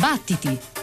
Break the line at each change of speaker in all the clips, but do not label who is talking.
Battiti!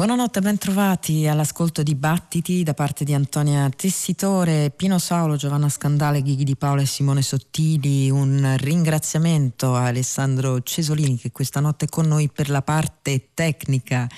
Buonanotte, bentrovati all'ascolto di Battiti da parte di Antonia Tessitore, Pino Saulo, Giovanna Scandale, Ghighi di Paola e Simone Sottili. Un ringraziamento a Alessandro Cesolini che questa notte è con noi per la parte tecnica.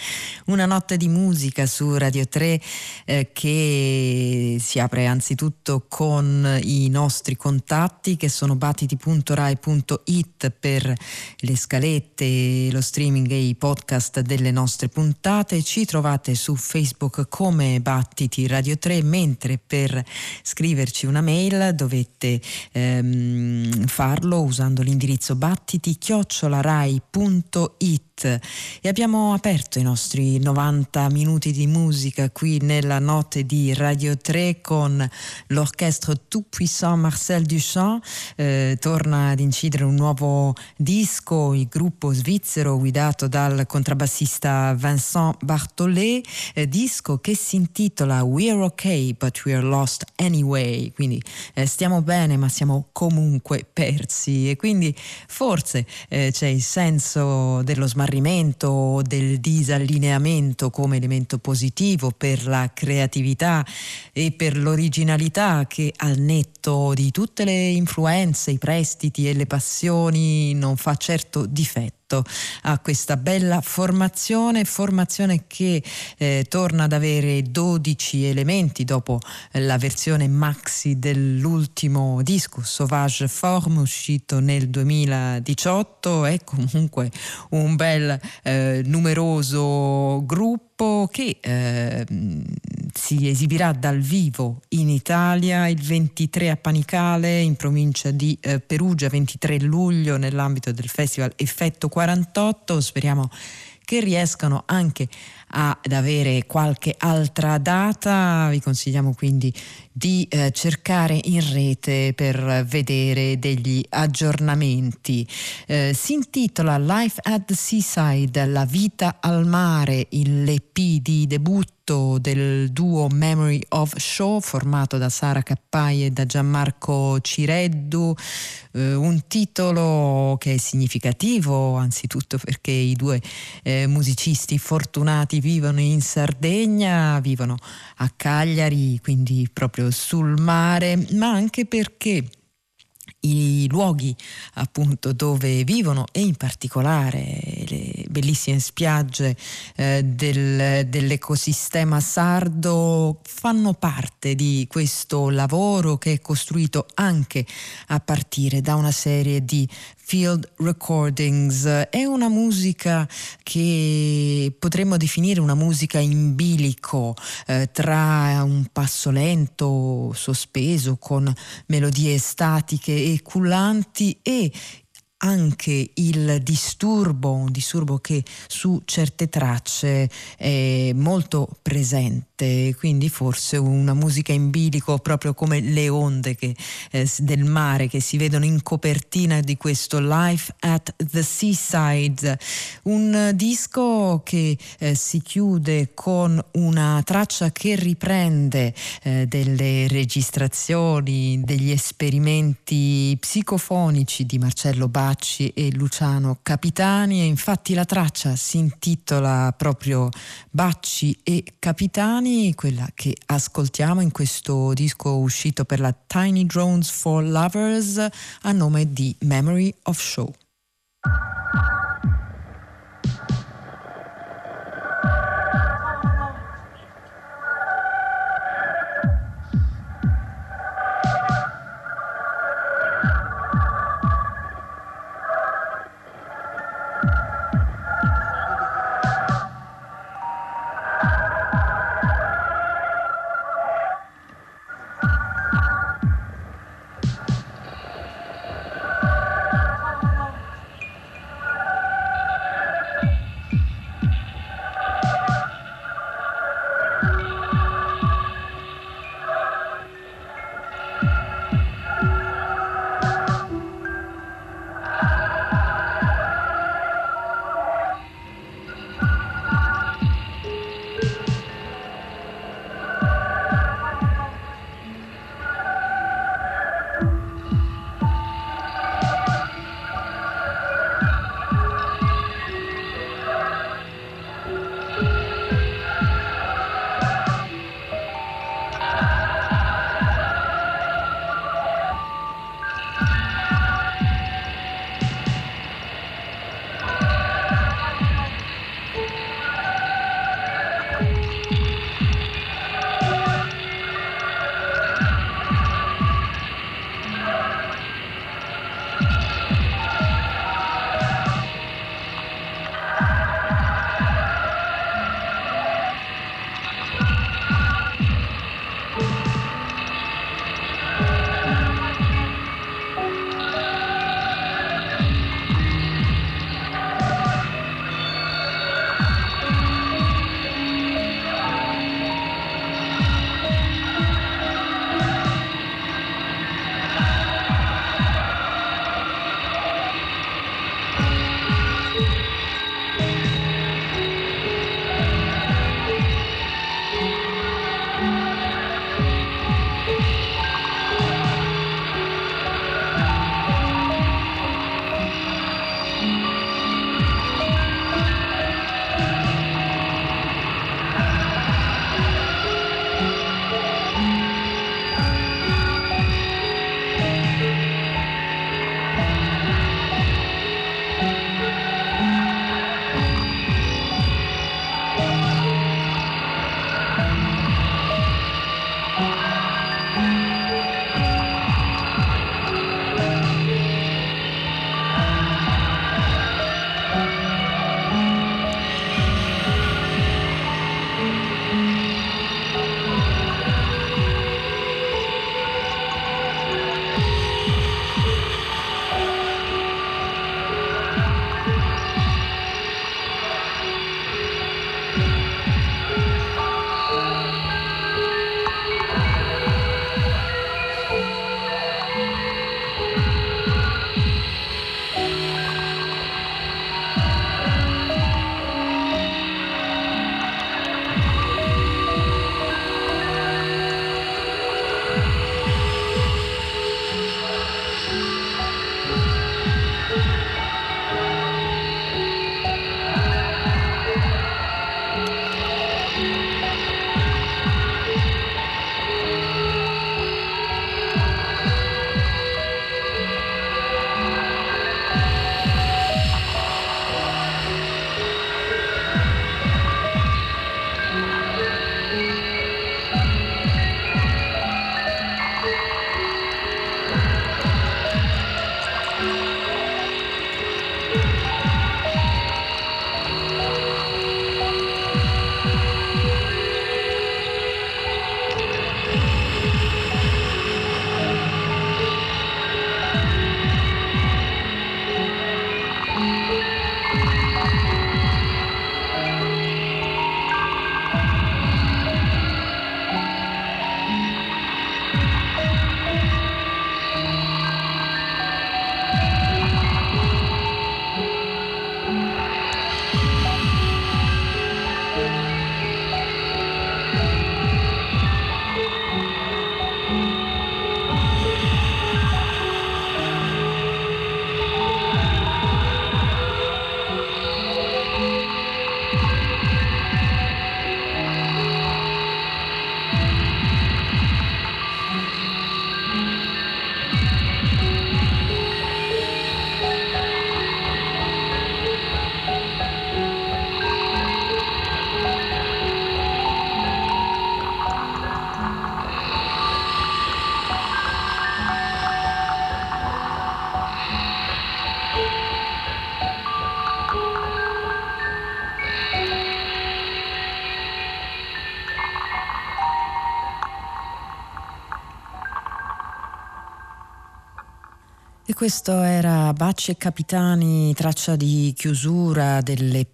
Una notte di musica su Radio 3 eh, che si apre anzitutto con i nostri contatti che sono battiti.rai.it per le scalette, lo streaming e i podcast delle nostre puntate ci trovate su Facebook come Battiti Radio 3, mentre per scriverci una mail dovete ehm, farlo usando l'indirizzo battiti-rai.it e abbiamo aperto i nostri 90 minuti di musica qui nella notte di Radio 3 con l'orchestre Tout Puissant Marcel Duchamp. Eh, torna ad incidere un nuovo disco, il gruppo svizzero guidato dal contrabbassista Vincent Barthollet, eh, disco che si intitola We're Okay but We're Lost Anyway, quindi eh, stiamo bene ma siamo comunque persi e quindi forse eh, c'è il senso dello smarrimento smarrimento, del disallineamento come elemento positivo per la creatività e per l'originalità che al netto di tutte le influenze, i prestiti e le passioni non fa certo difetto rispetto a questa bella formazione, formazione che eh, torna ad avere 12 elementi dopo la versione maxi dell'ultimo disco Sauvage Form uscito nel 2018, è comunque un bel eh, numeroso gruppo che eh, si esibirà dal vivo in Italia il 23 a Panicale in provincia di eh, Perugia, 23 luglio nell'ambito del festival Effetto 48. Speriamo che riescano anche ad avere qualche altra data. Vi consigliamo quindi di eh, cercare in rete per vedere degli aggiornamenti. Eh, si intitola Life at the Seaside, la vita al mare, il l'EP di debutto del duo Memory of Show formato da Sara Cappai e da Gianmarco Cireddu, eh, un titolo che è significativo anzitutto perché i due eh, musicisti fortunati vivono in Sardegna, vivono a Cagliari, quindi proprio sul mare, ma anche perché i luoghi appunto dove vivono e in particolare le bellissime spiagge eh, del, dell'ecosistema sardo fanno parte di questo lavoro che è costruito anche a partire da una serie di field recordings. È una musica che potremmo definire una musica in bilico eh, tra un passo lento, sospeso, con melodie statiche e cullanti e anche il disturbo, un disturbo che su certe tracce è molto presente, quindi forse una musica in bilico proprio come le onde che, eh, del mare che si vedono in copertina di questo Life at the Seaside, un disco che eh, si chiude con una traccia che riprende eh, delle registrazioni, degli esperimenti psicofonici di Marcello Bacci e Luciano Capitani. E infatti la traccia si intitola proprio Bacci e Capitani, quella che ascoltiamo in questo disco uscito per la Tiny Drones for Lovers a nome di Memory of Show. Questo era Bacci e Capitani, traccia di chiusura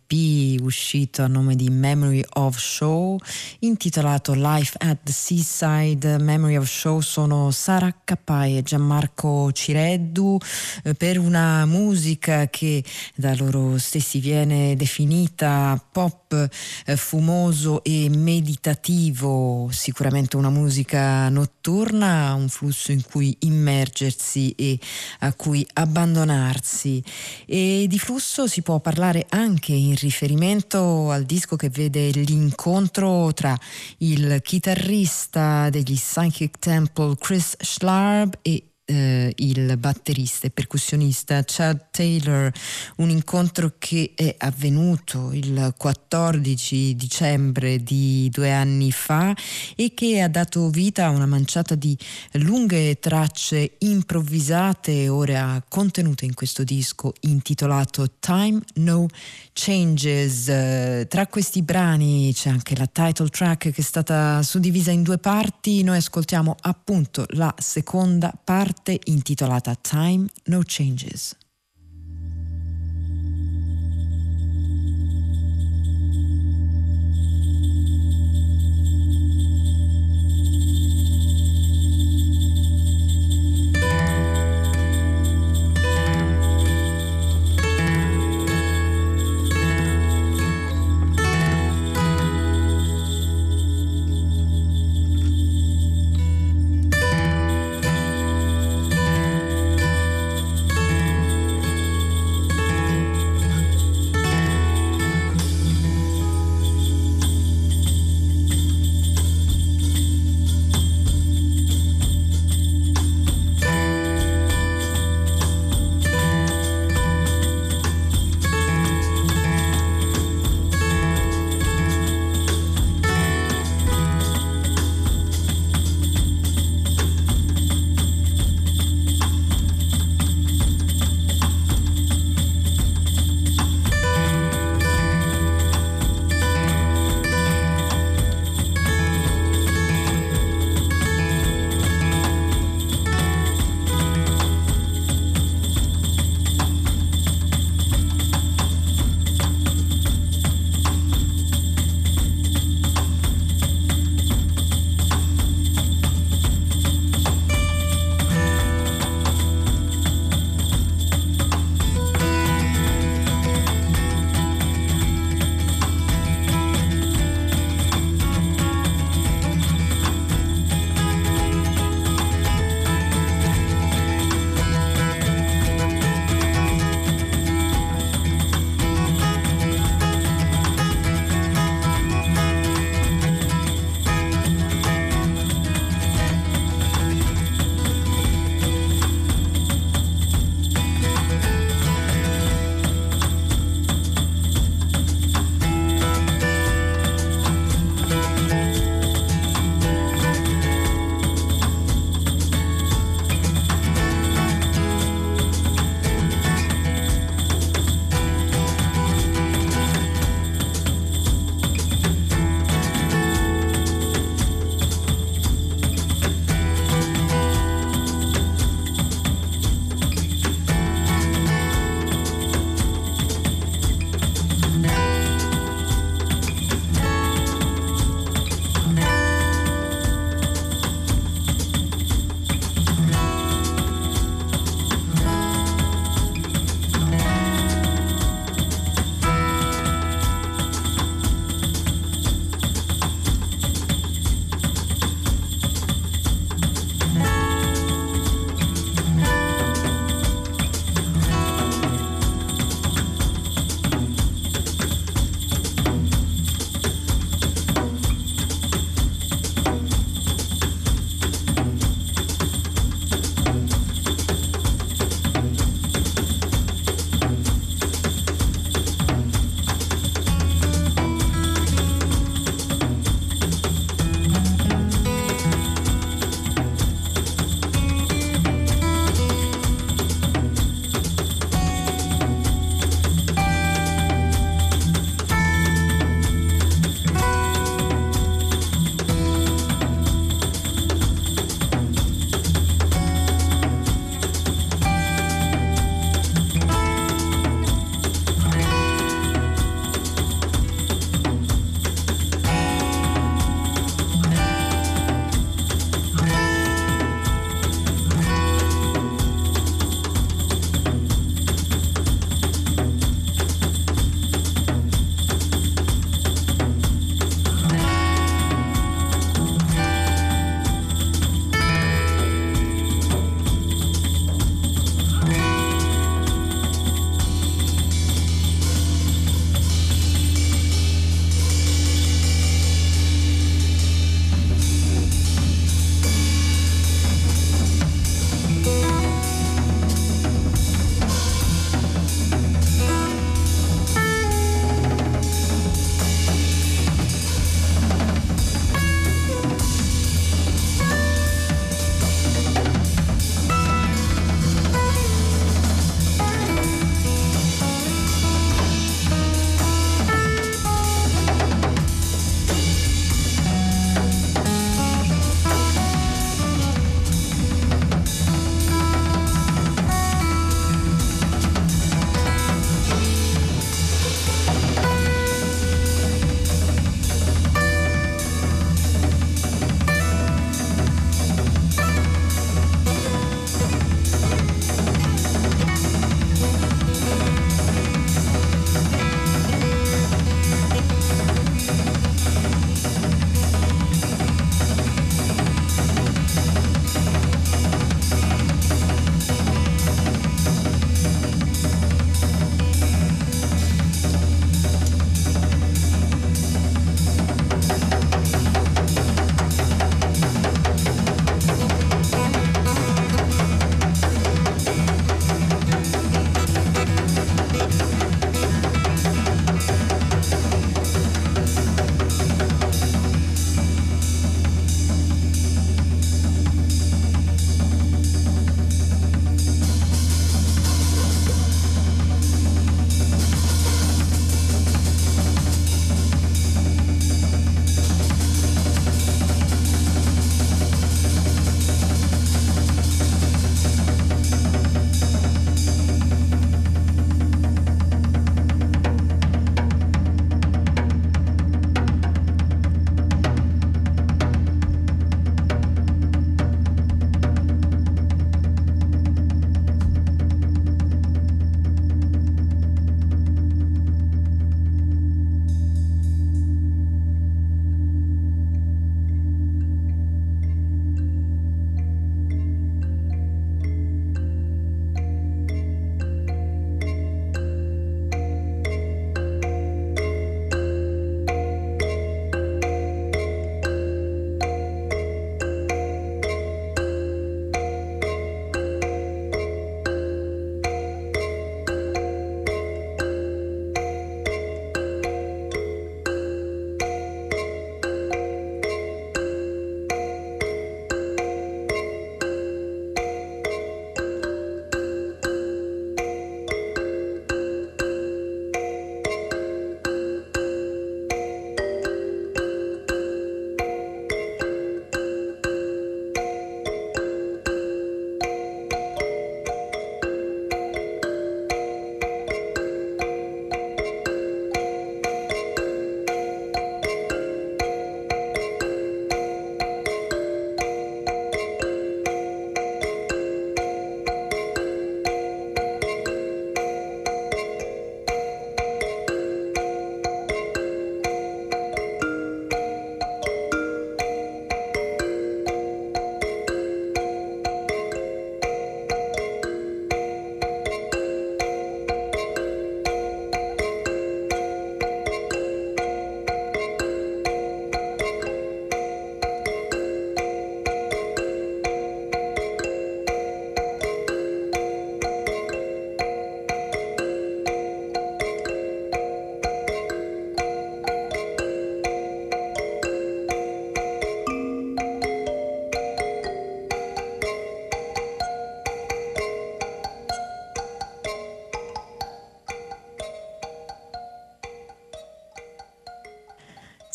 dell'EP uscito a nome di Memory of Show, intitolato Life at the Seaside. Memory of Show sono Sara Cappai e Gianmarco Cireddu eh, per una musica che da loro stessi viene definita pop eh, fumoso e meditativo, sicuramente una musica notturna, un flusso in cui immergersi e a cui abbandonarsi e di flusso si può parlare anche in riferimento al disco che vede l'incontro tra il chitarrista degli Psychic Temple Chris Schlarb e eh, il batterista e percussionista Chad Taylor, un incontro che è avvenuto il 14 dicembre di due anni fa e che ha dato vita a una manciata di lunghe tracce improvvisate ora contenute in questo disco intitolato Time No Changes. Tra questi brani c'è anche la title track che è stata suddivisa in due parti, noi ascoltiamo appunto la seconda parte parte intitolata Time No Changes.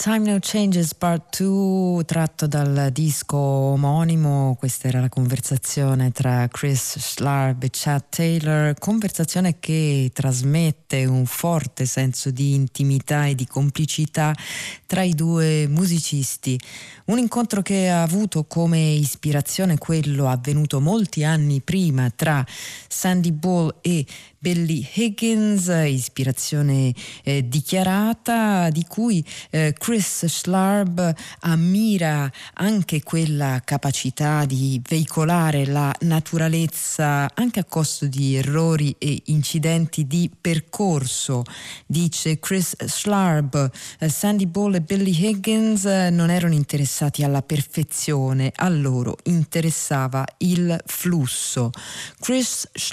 Time No Changes Part 2 tratto dal disco omonimo, questa era la conversazione tra Chris Schlarb e Chad Taylor, conversazione che trasmette un forte senso di intimità e di complicità tra i due musicisti, un incontro che ha avuto come ispirazione quello avvenuto molti anni prima tra Sandy Ball e Billy Higgins, ispirazione eh, dichiarata di cui eh, Chris Schlarb ammira anche quella capacità di veicolare la naturalezza anche a costo di errori e incidenti di percorso. Dice Chris Schlarb, eh, Sandy Ball e Billy Higgins eh, non erano interessati alla perfezione, a loro interessava il flusso. Chris Schlarb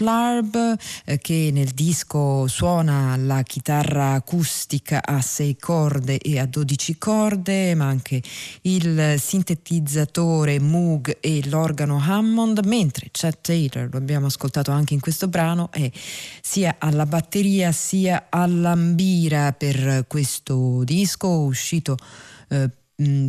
eh, che nel disco suona la chitarra acustica a sei corde e a dodici corde, ma anche il sintetizzatore Moog e l'organo Hammond, mentre Chad Taylor, lo abbiamo ascoltato anche in questo brano, è sia alla batteria sia all'ambira per questo disco uscito eh,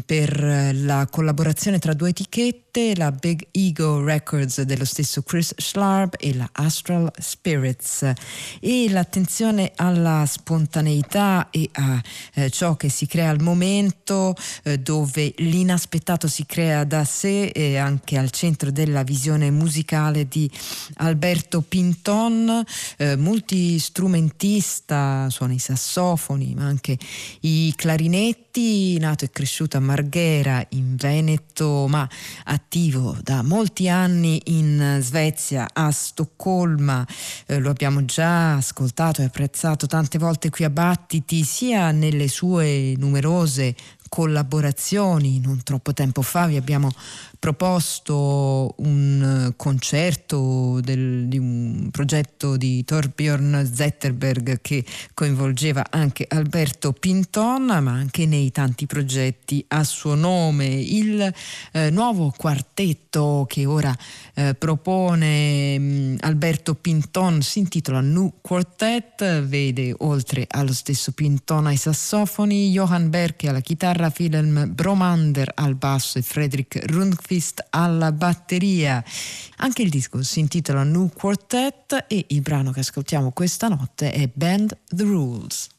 per la collaborazione tra due etichette, la Big Ego Records dello stesso Chris Schlarb e la Astral Spirits. E l'attenzione alla spontaneità e a eh, ciò che si crea al momento, eh, dove l'inaspettato si crea da sé, è anche al centro della visione musicale di Alberto Pinton, eh, multistrumentista, suona i sassofoni, ma anche i clarinetti, nato e cresciuto a Marghera in Veneto, ma attivo da molti anni in Svezia, a Stoccolma. Eh, lo abbiamo già ascoltato e apprezzato tante volte qui a Battiti, sia nelle sue numerose collaborazioni. Non troppo tempo fa vi abbiamo proposto un concerto del, di un progetto di Torbjörn Zetterberg che coinvolgeva anche Alberto Pinton, ma anche nei tanti progetti a suo nome. Il eh, nuovo quartetto che ora eh, propone mh, mm, Alberto Pinton si intitola New Quartet, vede oltre allo stesso Pinton ai sassofoni, Johan Berke alla chitarra, Wilhelm Bromander al basso e Fredrik Rundqvist Lundqvist alla batteria. Anche il disco si intitola New Quartet e il brano che ascoltiamo questa notte è Bend the Rules.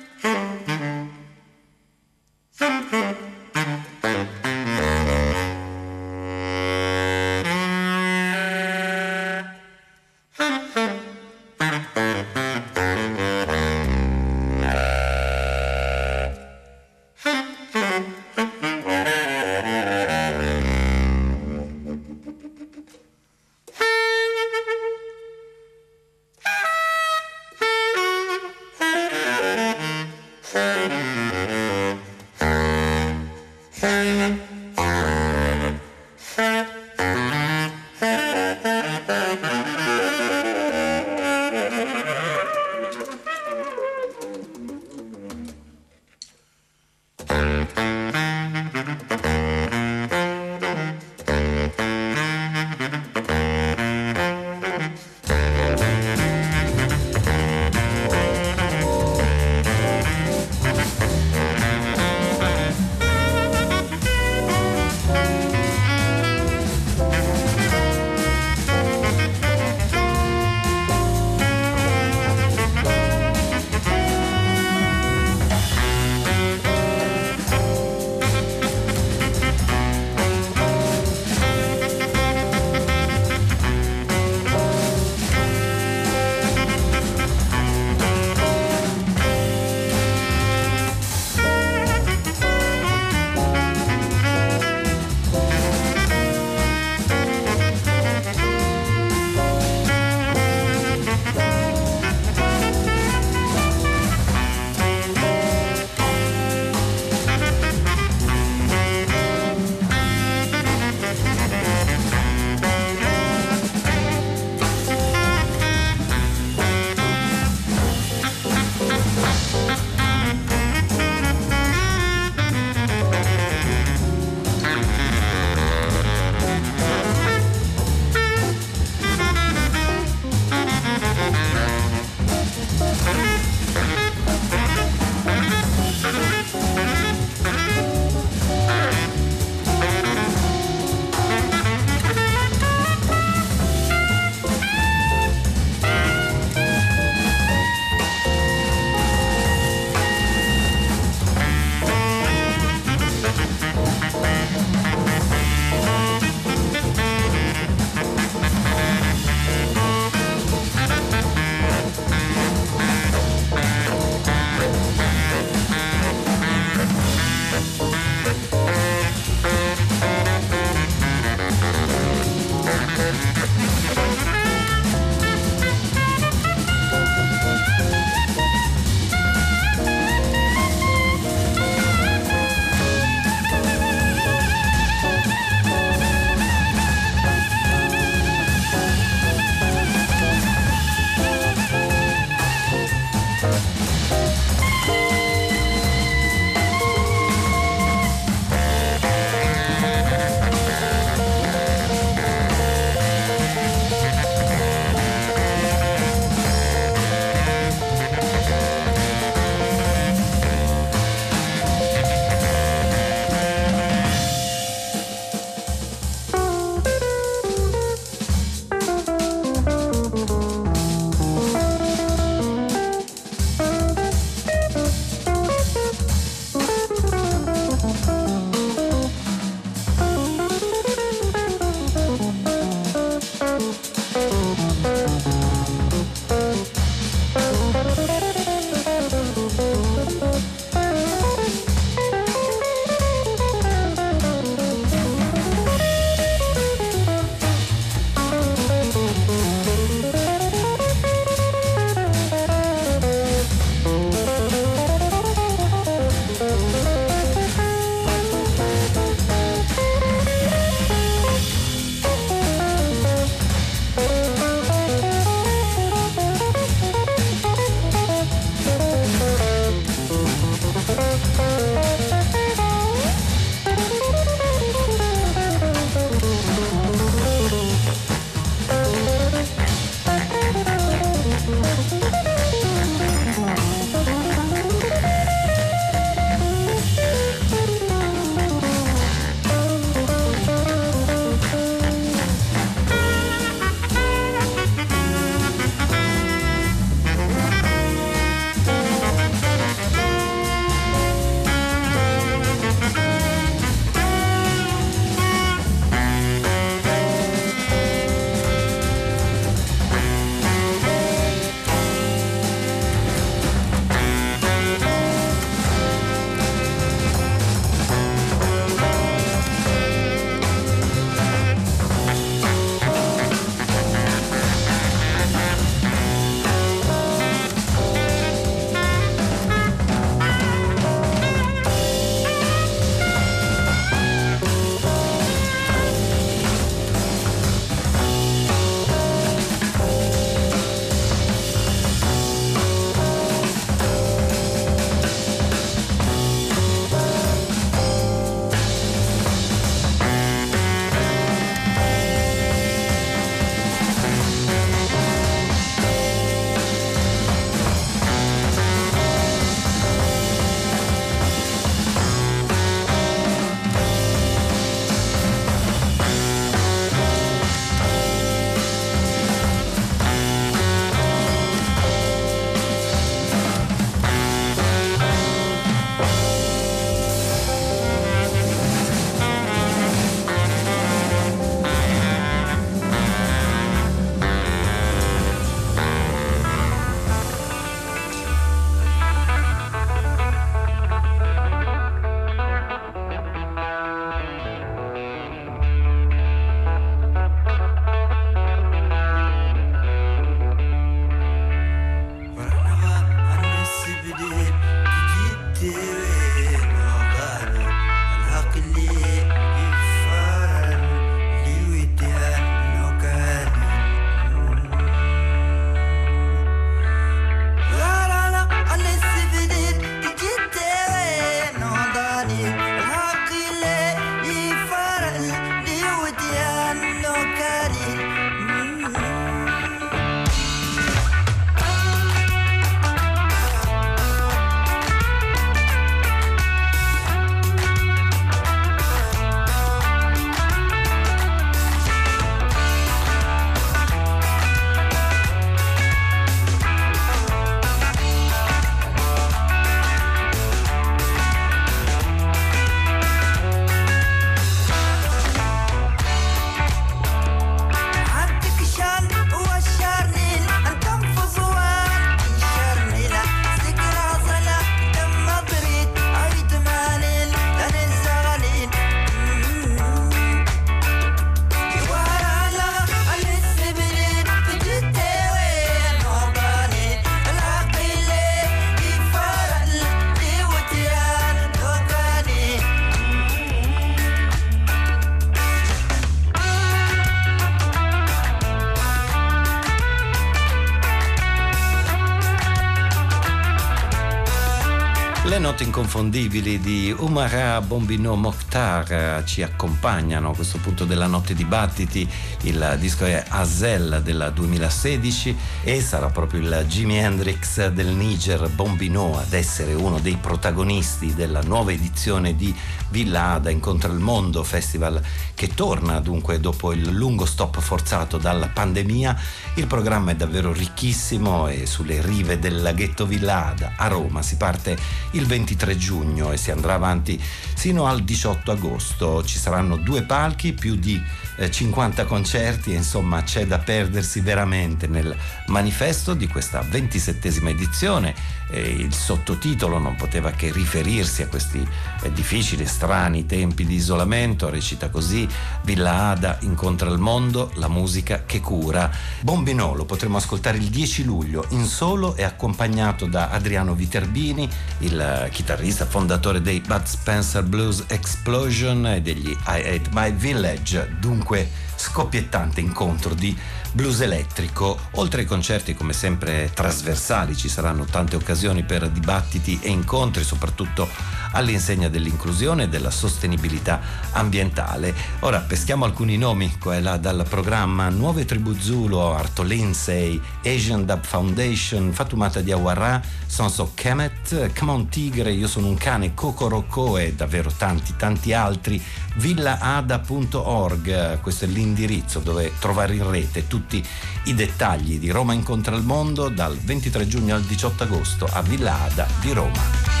Inconfondibili di Umara Bombino Mokhtar eh, ci accompagnano a questo punto della notte dibattiti. Il disco è Azel del 2016 e sarà proprio il Jimi Hendrix del Niger Bombino ad essere uno dei protagonisti della nuova edizione di Villa Ada Incontra il Mondo Festival che torna dunque dopo il lungo stop forzato dalla pandemia. Il programma è davvero ricchissimo e sulle rive del laghetto Villa Ada a Roma si parte il 23 giugno e si andrà avanti sino al 18 agosto. Ci saranno due palchi, più di 50 eh, concerti insomma c'è da perdersi veramente nel manifesto di questa 27esima edizione il sottotitolo non poteva che riferirsi a questi eh, difficili, strani tempi di isolamento, recita così, Villa Ada incontra il mondo, la musica che cura. Bombino lo potremo ascoltare il 10 luglio in solo e accompagnato da Adriano Viterbini, il chitarrista fondatore dei Bud Spencer Blues Explosion e degli I Hate My Village, dunque scoppiettante incontro di blues elettrico. Oltre ai concerti come sempre trasversali ci saranno tante occasioni per dibattiti e incontri, soprattutto all'insegna dell'inclusione e della sostenibilità ambientale. Ora peschiamo alcuni nomi qua e là dal programma Nuove Tribù Zulu, Arto Lindsay, Asian Dub Foundation, Fatumata Diawara, Sonso Kemet, Come on Tigre, Io sono un cane, Kokoroko e davvero tanti tanti altri. villaada.org, questo è l'indirizzo dove trovare in rete tutti i dettagli di Roma incontra il mondo dal 23 giugno al 18 agosto a Villa Ada di Roma.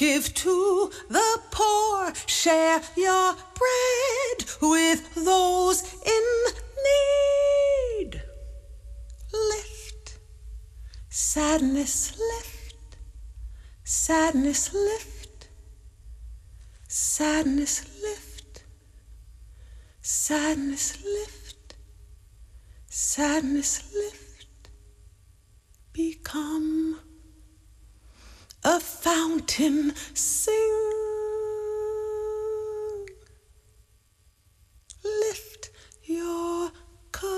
Give to the poor, share your bread with those in need. Lift, sadness lift, sadness lift, sadness lift, sadness lift, sadness lift, become a fountain, sing. Lift your cup.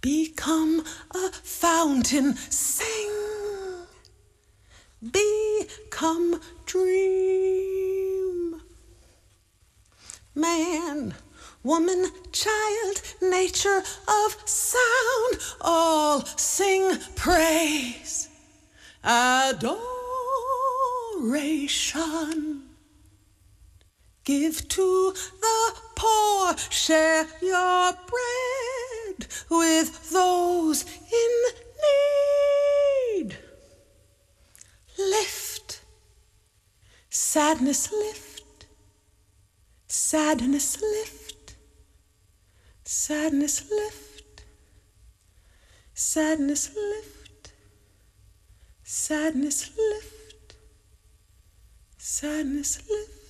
Become a fountain, sing. Become dream. Man, woman, child, nature of sound, all sing praise, adoration. Give to the poor, share your bread with those in need. Lift, sadness lift, sadness lift, sadness lift, sadness lift, sadness lift,
Sadness lift,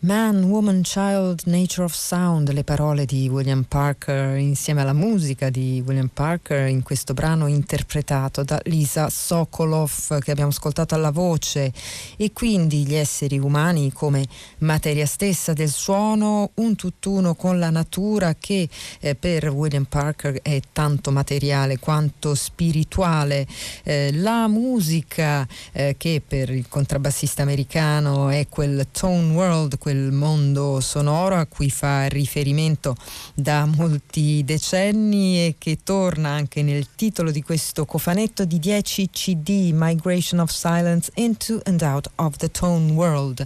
Man, Woman, Child, Nature of Sound, le parole di William Parker insieme alla musica di William Parker in questo brano interpretato da Lisa Sokolov che abbiamo ascoltato alla voce e quindi gli esseri umani come materia stessa del suono, un tutt'uno con la natura che eh, per William Parker è tanto materiale quanto spirituale. Eh, la musica eh, che per il contrabbassista americano è quel tone world, quel mondo sonoro a cui fa riferimento da molti decenni e che torna anche nel titolo di questo cofanetto di 10 CD Migration of Silence into and out of the Tone World.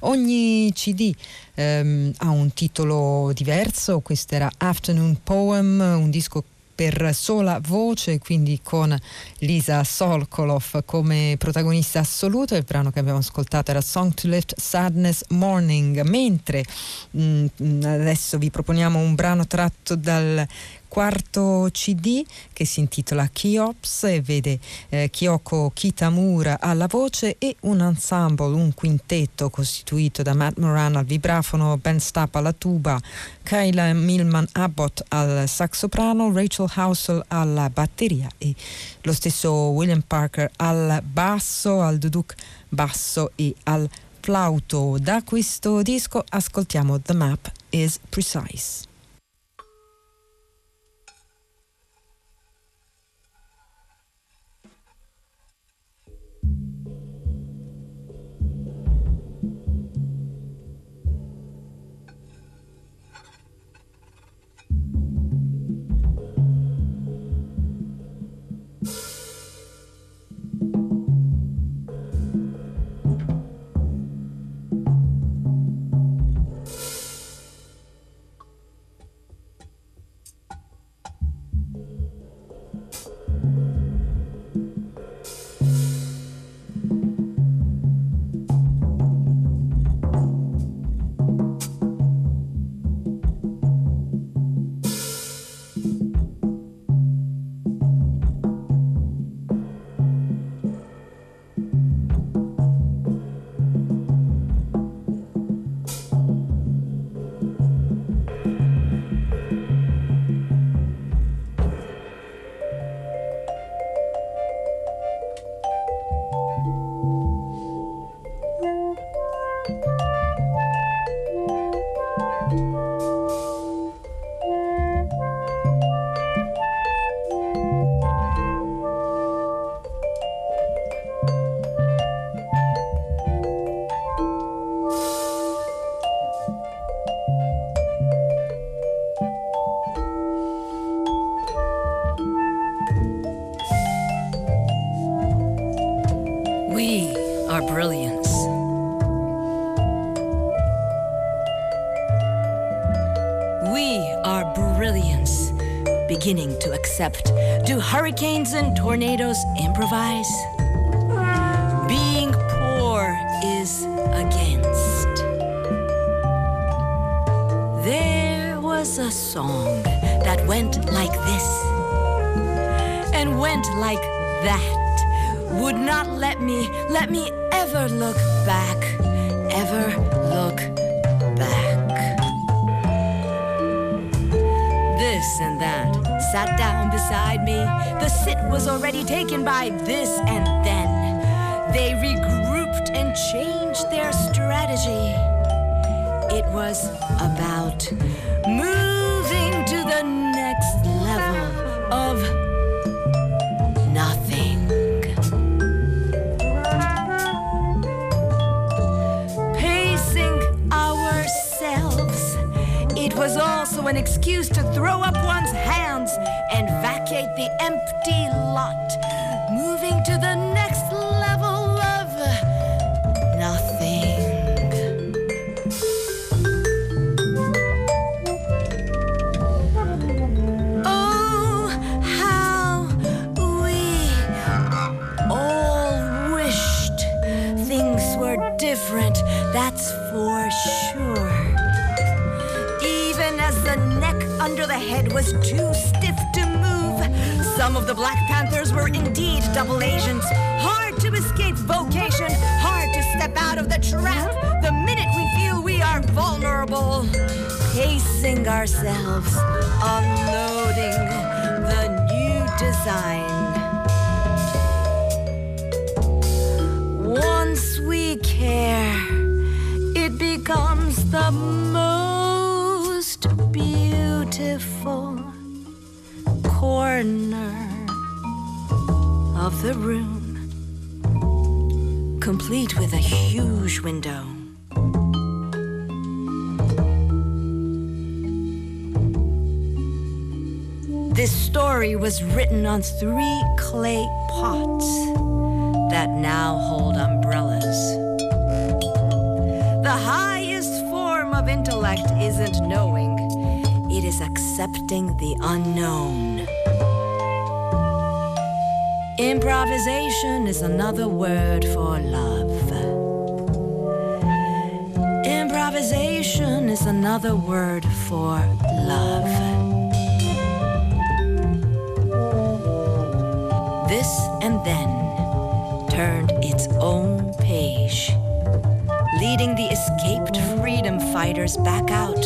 Ogni CD ehm, ha un titolo diverso, questo era Afternoon Poem, un disco per sola voce, quindi con Lisa Solkolov come protagonista assoluto. Il brano che abbiamo ascoltato era Song to Lift Sadness Morning, mentre mh, mm, adesso vi proponiamo un brano tratto dal quarto CD che si intitola Kiops e vede eh, Kyoko Kitamura alla voce e un ensemble, un quintetto costituito da Matt Moran al vibrafono, Ben Stapp alla tuba, Kyla Milman Abbott al saxoprano, Rachel Housel alla batteria e lo stesso William Parker al basso, al duduk basso e al flauto. Da questo disco ascoltiamo The Map is Precise.
beginning to accept. Do hurricanes and tornadoes improvise? Being poor is against. There was a song that went like this and went like that. Would not let me, let me ever look back, ever look sat down beside me. The sit was already taken by this and then. They regrouped and changed their strategy. It was about moving to the next level of nothing. Pacing ourselves. It was also an excuse to throw up one's empty lot, moving to the next level of nothing. Oh, how we all wished things were different, that's for sure. Even as the neck under the head was too Some of the Black Panthers were indeed double agents. Hard to escape vocation, hard to step out of the trap the minute we feel we are vulnerable. Pacing ourselves, unloading the new design. Once we care, it becomes the the room, complete with a huge window. This story was written on three clay pots that now hold umbrellas. The highest form of intellect isn't knowing, it is accepting the unknown. Improvisation is another word for love. Improvisation is another word for love. This and then turned its own page, leading the escaped freedom fighters back out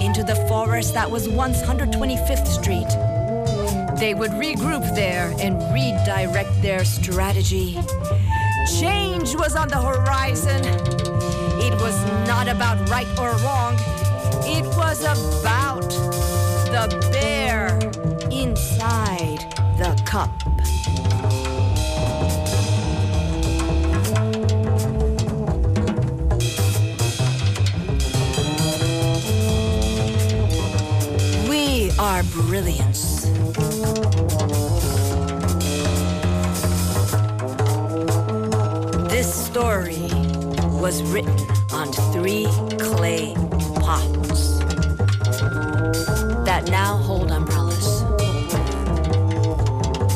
into the forest that was once 125th Street. They would regroup there and redirect their strategy. Change was on the horizon. It was not about right or wrong, it was about the bear inside the cup. We are brilliance. This story was written on three clay pots that now hold umbrellas.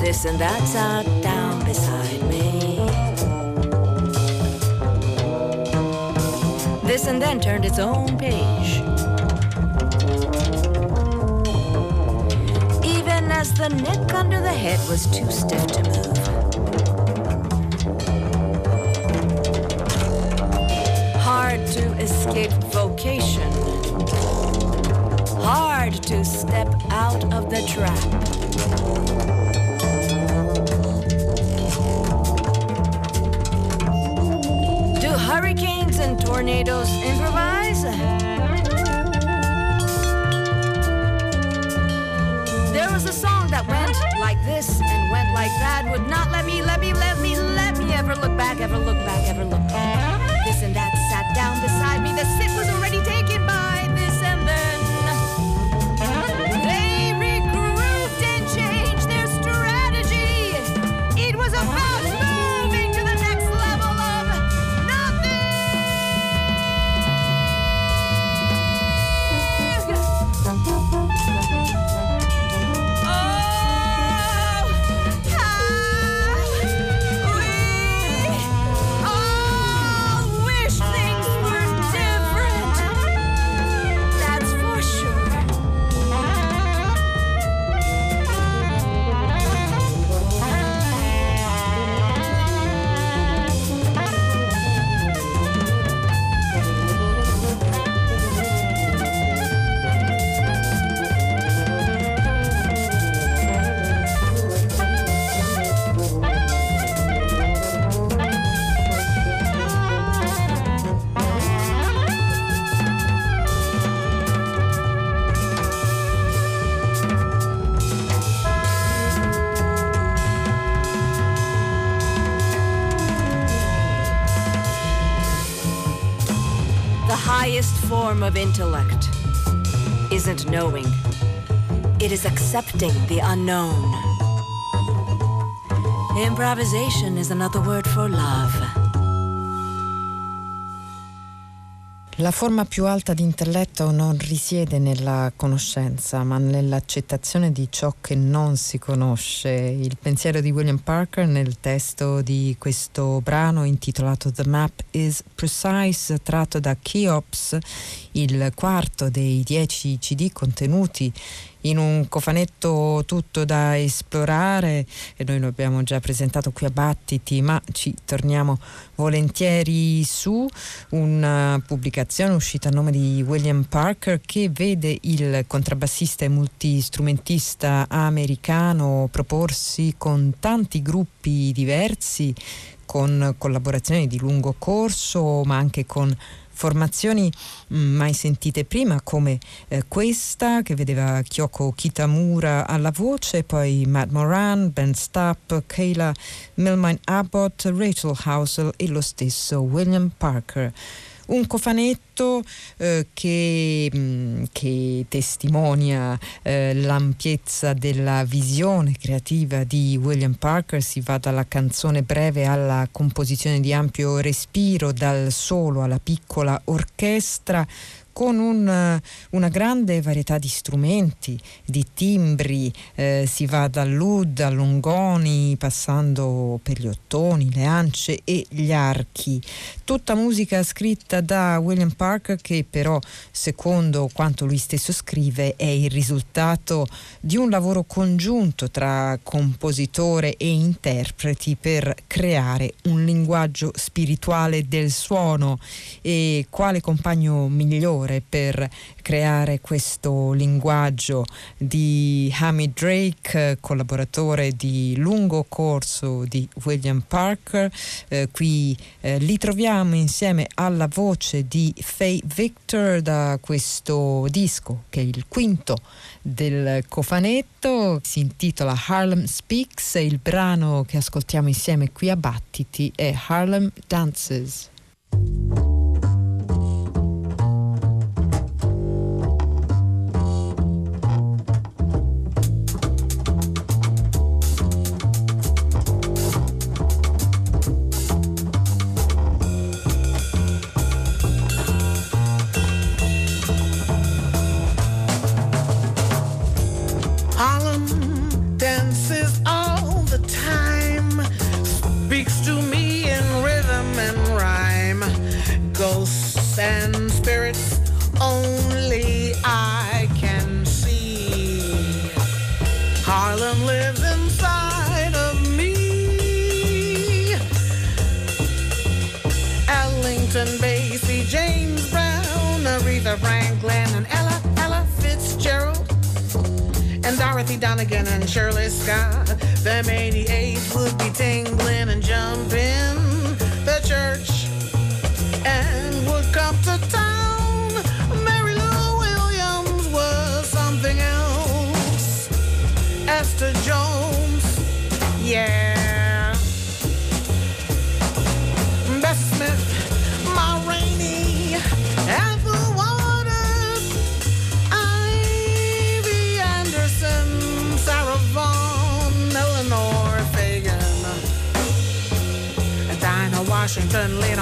This and that sat down beside me. This and then turned its own page. The neck under the head was too stiff to move. Hard to escape vocation. Hard to step out of the trap. Do hurricanes and tornadoes improvise? There was a song that went like this and went like that. Would not let me, let me, let me, let me ever look back, ever look back, ever look back. This and that sat down beside me. The sit was already taken form of intellect isn't knowing, it is accepting the unknown. Improvisation is another word for love.
La forma più alta di intelletto non risiede nella conoscenza, ma nell'accettazione di ciò che non si conosce. Il pensiero di William Parker nel testo di questo brano intitolato The Map is Precise, tratto da Cheops, il quarto dei dieci CD contenuti in un cofanetto tutto da esplorare e noi lo abbiamo già presentato qui a Battiti, ma ci torniamo volentieri su una pubblicazione uscita a nome di William Parker che vede il contrabbassista e multistrumentista americano proporsi con tanti gruppi diversi con collaborazioni di lungo corso ma anche con formazioni mm, mai sentite prima come eh, questa che vedeva Kyoko Kitamura alla voce, poi Matt Moran, Ben Stapp, Kayla Milmine Abbott, Rachel Housel e lo stesso William Parker un cofanetto eh, che, mh, mm, che, testimonia eh, l'ampiezza della visione creativa di William Parker, si va dalla canzone breve alla composizione di ampio respiro, dal solo alla piccola orchestra con un, una grande varietà di strumenti, di timbri, eh, si va dall'ud all'ungoni, passando per gli ottoni, le ance e gli archi. Tutta musica scritta da William Parker che però, secondo quanto lui stesso scrive, è il risultato di un lavoro congiunto tra compositore e interpreti per creare un linguaggio spirituale del suono e quale compagno migliore migliore per creare questo linguaggio di Hamid Drake, collaboratore di lungo corso di William Parker. Eh, qui eh, li troviamo insieme alla voce di Faye Victor da questo disco che è il quinto del cofanetto, si intitola Harlem Speaks e il brano che ascoltiamo insieme qui a Battiti è Harlem Dances.
Donegan and Shirley Scott. Them 88 would be tingling and jumping suddenly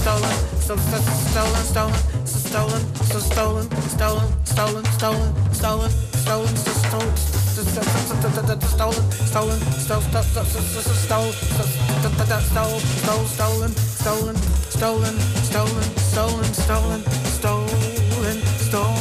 stolen, stolen, stolen, so, so, stolen, stolen, so stolen, so stolen, stolen, stolen, stolen, stolen, stolen, so stolen. Stolen, stolen, stolen, stolen, stolen, stolen, stolen, stolen, stolen, stolen, stolen, stolen, stolen.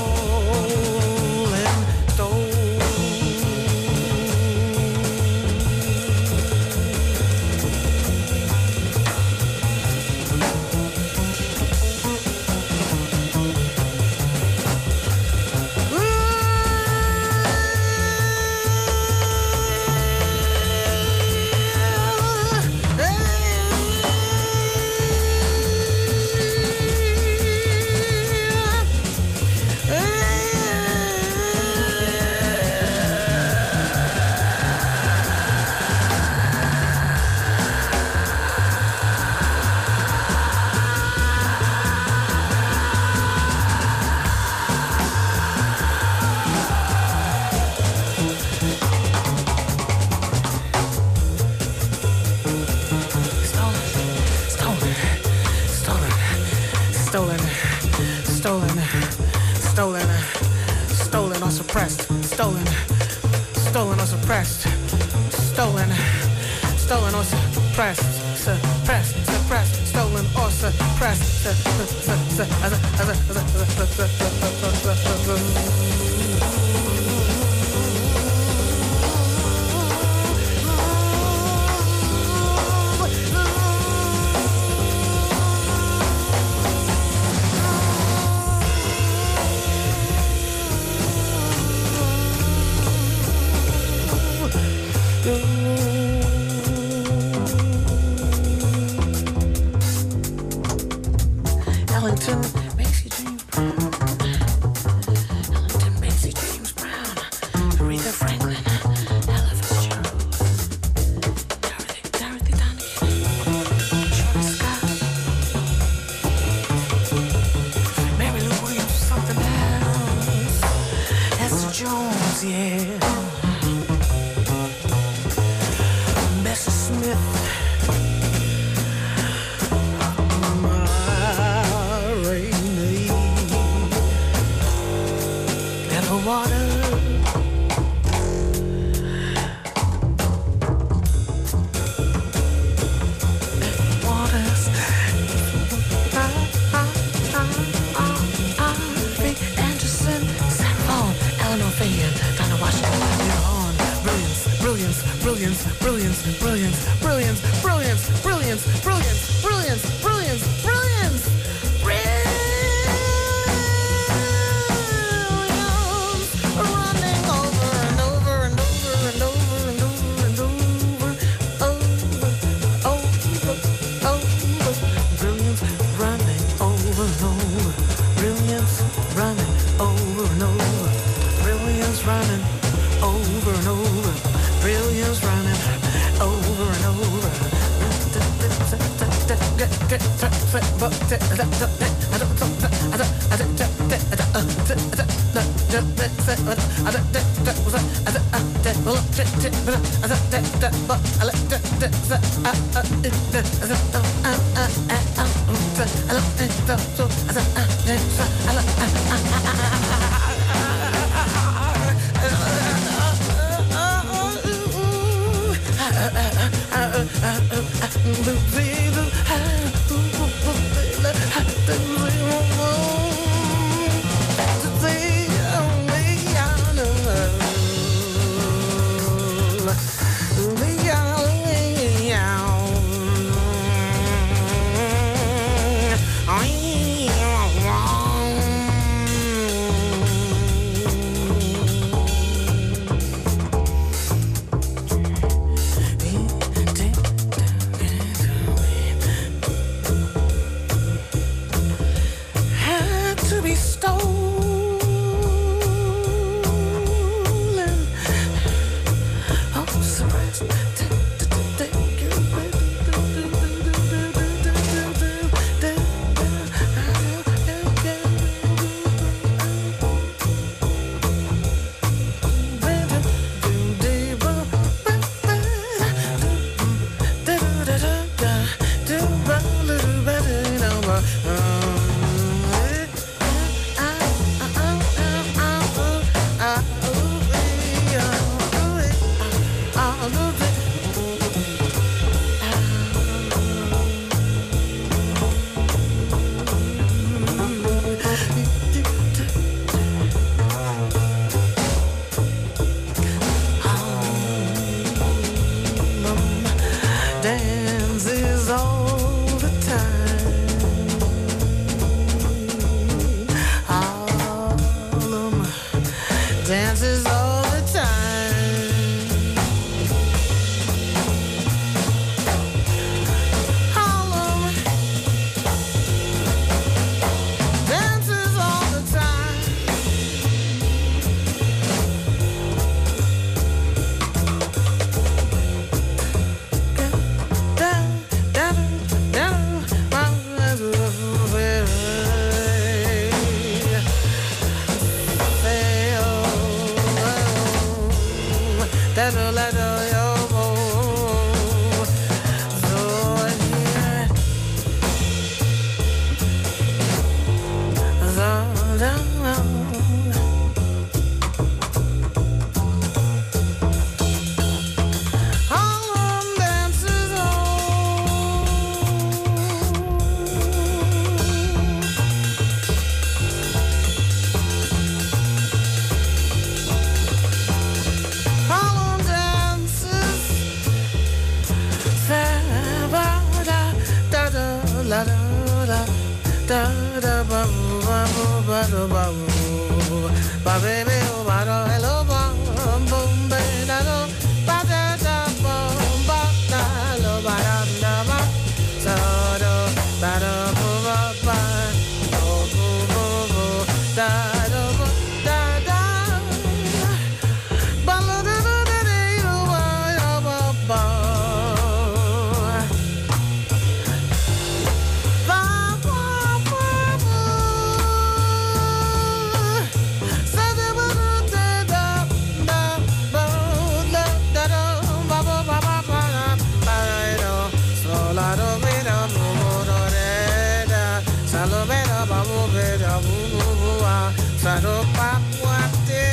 salomera mumoro reda salomera bamubera mumuwa saro papua te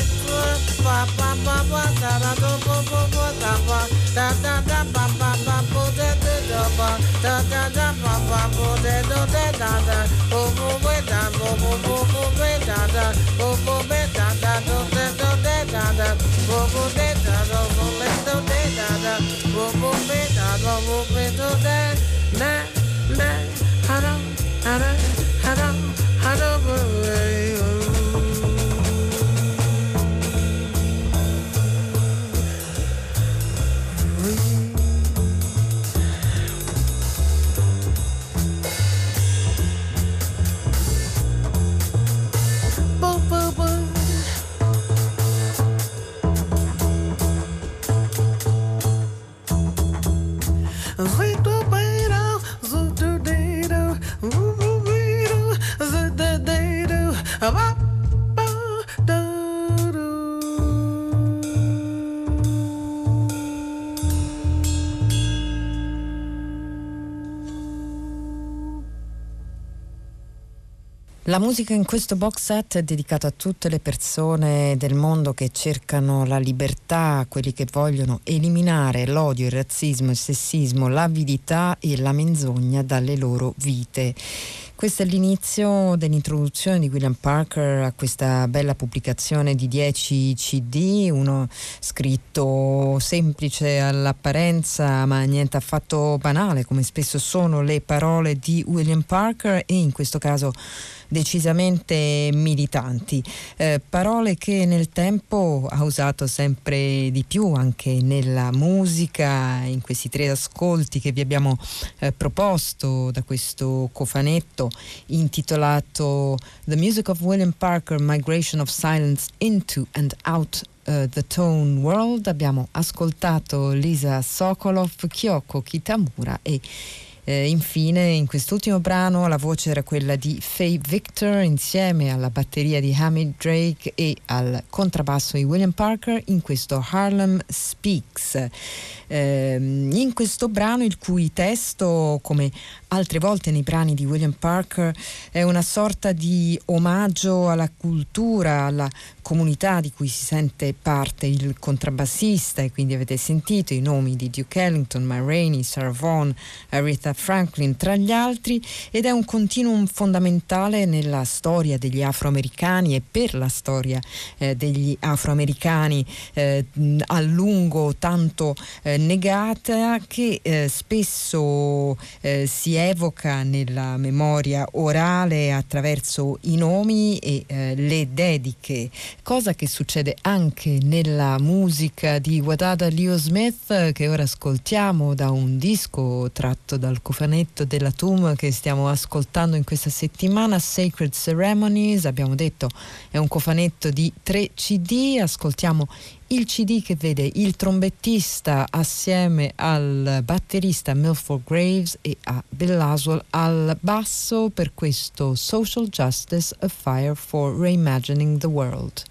pa pa pa pa sara do po po po ta pa ta ta ta pa pa pa po te te do pa ta ta ta pa pa po te do te ta ta po po po ta po po po po po ta ta po po po ta ta do te do te ta ta po po te ta do po le do da wo wo be da ba wo be do da na na ha da ha da ha da ha da
La musica in questo box set è dedicata a tutte le persone del mondo che cercano la libertà, quelli che vogliono eliminare l'odio, il razzismo, il sessismo, l'avidità e la menzogna dalle loro vite. Questo è l'inizio dell'introduzione di William Parker a questa bella pubblicazione di 10 CD, uno scritto semplice all'apparenza ma niente affatto banale come spesso sono le parole di William Parker e in questo caso decisamente militanti, eh, parole che nel tempo ha usato sempre di più anche nella musica, in questi tre ascolti che vi abbiamo eh, proposto da questo cofanetto intitolato The Music of William Parker, Migration of Silence into and Out Uh, the Tone World. Abbiamo ascoltato Lisa Sokolov, Kyoko Kitamura e eh, infine, in quest'ultimo brano la voce era quella di Faye Victor insieme alla batteria di Hamid Drake e al contrabbasso di William Parker in questo Harlem Speaks. Eh, in questo brano il cui testo, come altre volte nei brani di William Parker, è una sorta di omaggio alla cultura, alla comunità di cui si sente parte il contrabbassista e quindi avete sentito i nomi di Duke Ellington, Ma Rainey, Sarah Vaughan, Aretha Franklin tra gli altri ed è un continuum fondamentale nella storia degli afroamericani e per la storia eh, degli afroamericani eh, a lungo tanto eh, negata che eh, spesso eh, si evoca nella memoria orale attraverso i nomi e eh, le dediche cosa che succede anche nella musica di Wadada Leo Smith che ora ascoltiamo da un disco tratto dal cofanetto della Tomb che stiamo ascoltando in questa settimana, Sacred Ceremonies, abbiamo detto è un cofanetto di tre CD, ascoltiamo il CD che vede il trombettista assieme al batterista Milford Graves e a Bill Laswell al basso per questo Social Justice A Fire for Reimagining the World.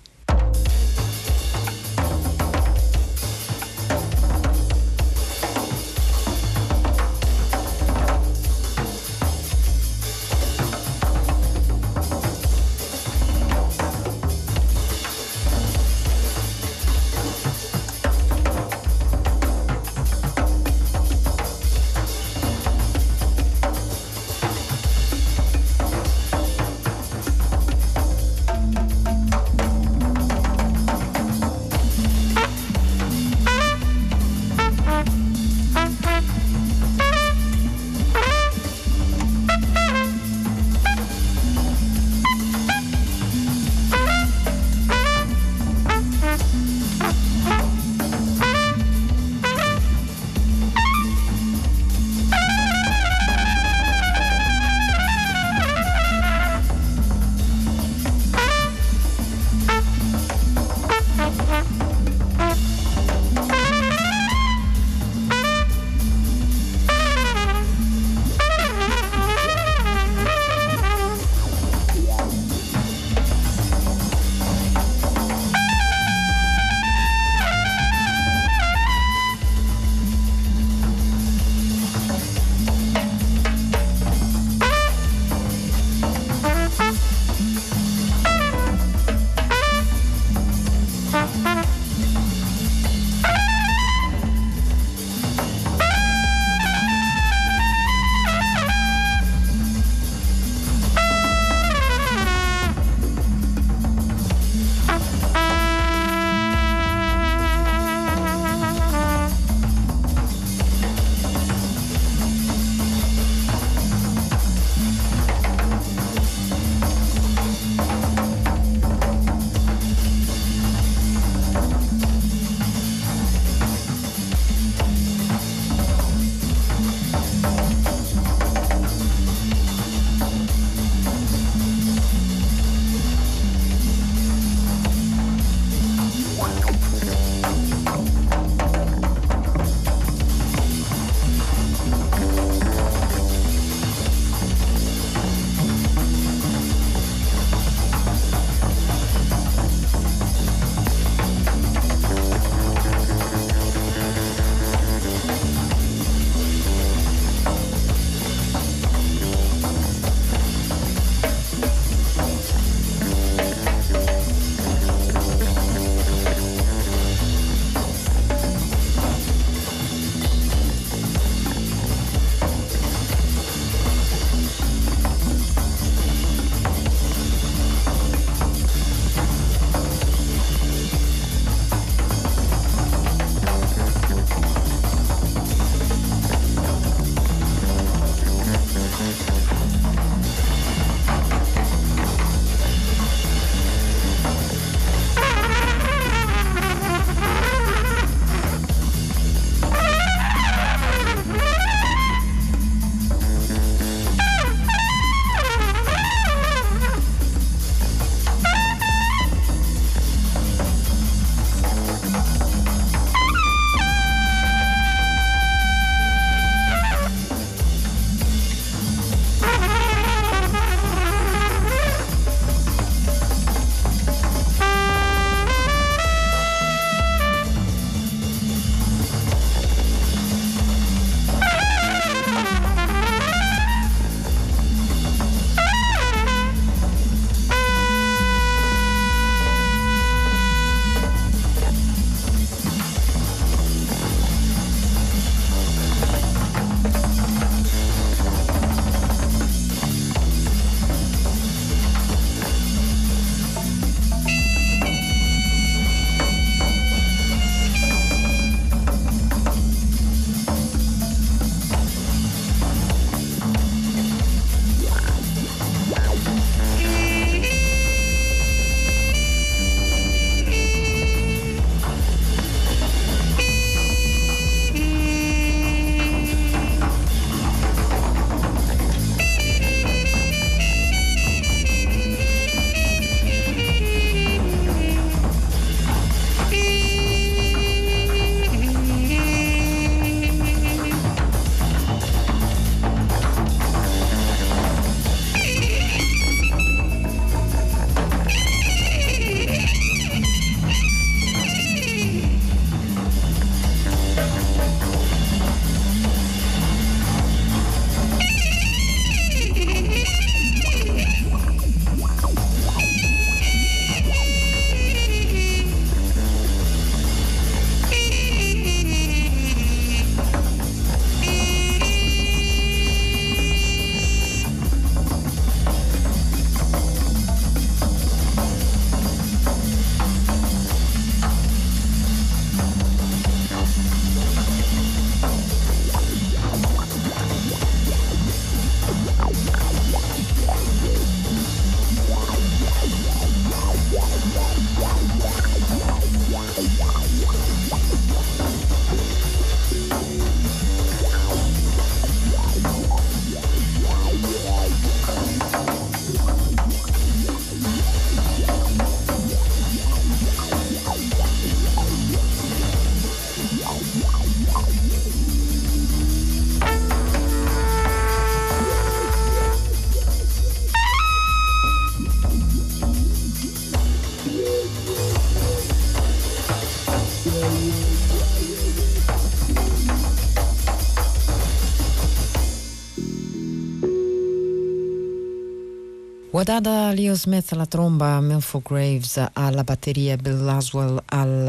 Wadada Leo Smith alla tromba, Milford Graves alla batteria, Bill Laswell al, um,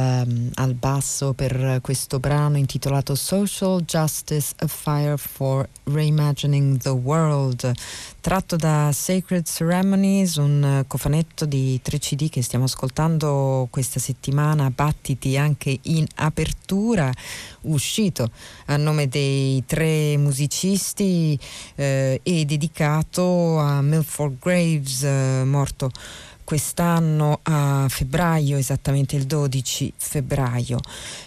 al, basso per questo brano intitolato Social Justice A Fire for Reimagining the World, tratto da Sacred Ceremonies, un cofanetto di 3 CD che stiamo ascoltando questa settimana, battiti anche in apertura, uscito a nome dei tre musicisti eh, e dedicato a Milford Graves, eh, morto quest'anno a febbraio, esattamente il 12 febbraio.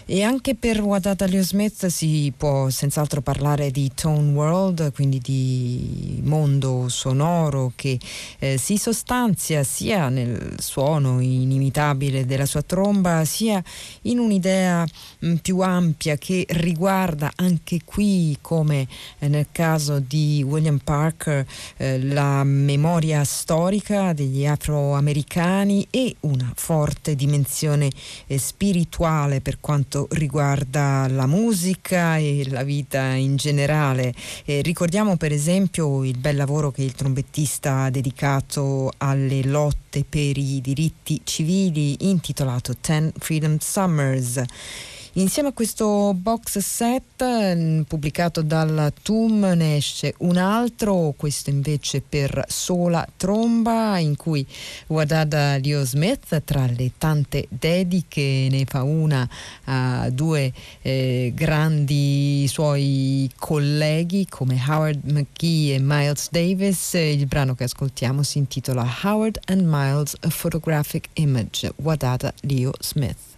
E anche per Wadada Leo Smith si può senz'altro parlare di tone world, quindi di mondo sonoro che eh, si sostanzia sia nel suono inimitabile della sua tromba, sia in un'idea mh, mm, più ampia che riguarda anche qui, come eh, nel caso di William Parker, eh, la memoria storica degli afroamericani americani e una forte dimensione eh, spirituale per quanto riguarda la musica e la vita in generale. Eh, ricordiamo per esempio il bel lavoro che il trombettista ha dedicato alle lotte per i diritti civili intitolato Ten Freedom Summers. Insieme a questo box set mm, pubblicato dalla TUM ne esce un altro, questo invece per sola tromba, in cui Wadada Leo Smith, tra le tante dediche, ne fa una a due eh, grandi suoi colleghi come Howard McGee e Miles Davis. Il brano che ascoltiamo si intitola Howard and Miles A Photographic Image, Wadada Leo Smith.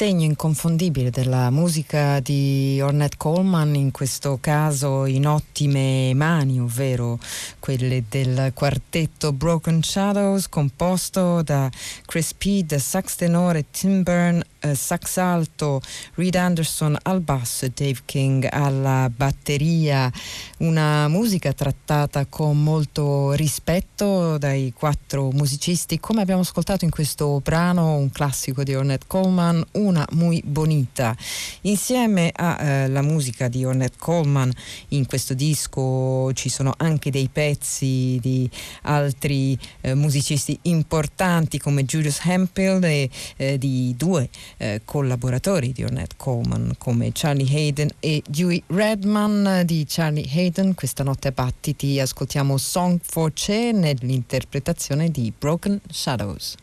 Segno inconfondibile della musica di Ornette Coleman, in questo caso in ottime mani, ovvero quelle del quartetto Broken Shadows, composto da Chris Peed, sax tenore Tim Byrne eh, sax alto, Reed Anderson al basso e Dave King alla batteria. Una musica trattata con molto rispetto dai quattro musicisti, come abbiamo ascoltato in questo brano, un classico di Ornette Coleman, una muy bonita. Insieme alla eh, musica di Ornette Coleman in questo disco ci sono anche dei pezzi di altri eh, musicisti importanti come Julius Hempel e eh, di due eh, collaboratori di Ornette Coleman come Charlie Hayden e Dewey Redman di Charlie Hayden. Questa notte a battiti ascoltiamo Song for Che nell'interpretazione di Broken Shadows.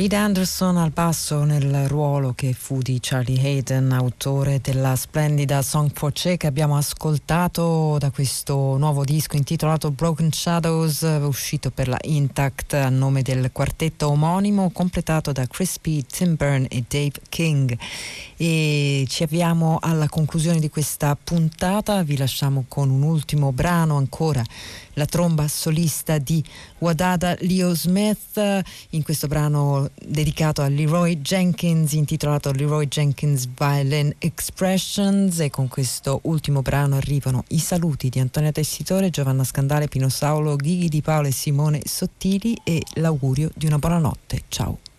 Reed Anderson al basso nel ruolo che fu di Charlie Hayden, autore della splendida Song for Che che abbiamo ascoltato da questo nuovo disco intitolato Broken Shadows, uscito per la Intact a nome del quartetto omonimo, completato da Chris P, Tim Byrne e Dave King. E ci avviamo alla conclusione di questa puntata, vi lasciamo con un ultimo brano ancora la tromba solista di Wadada Leo Smith in questo brano dedicato a Leroy Jenkins intitolato Leroy Jenkins Violin Expressions e con questo ultimo brano arrivano i saluti di Antonia Tessitore, Giovanna Scandale, Pino Saulo, Ghighi di Paolo e Simone Sottili e l'augurio di una buona notte. Ciao.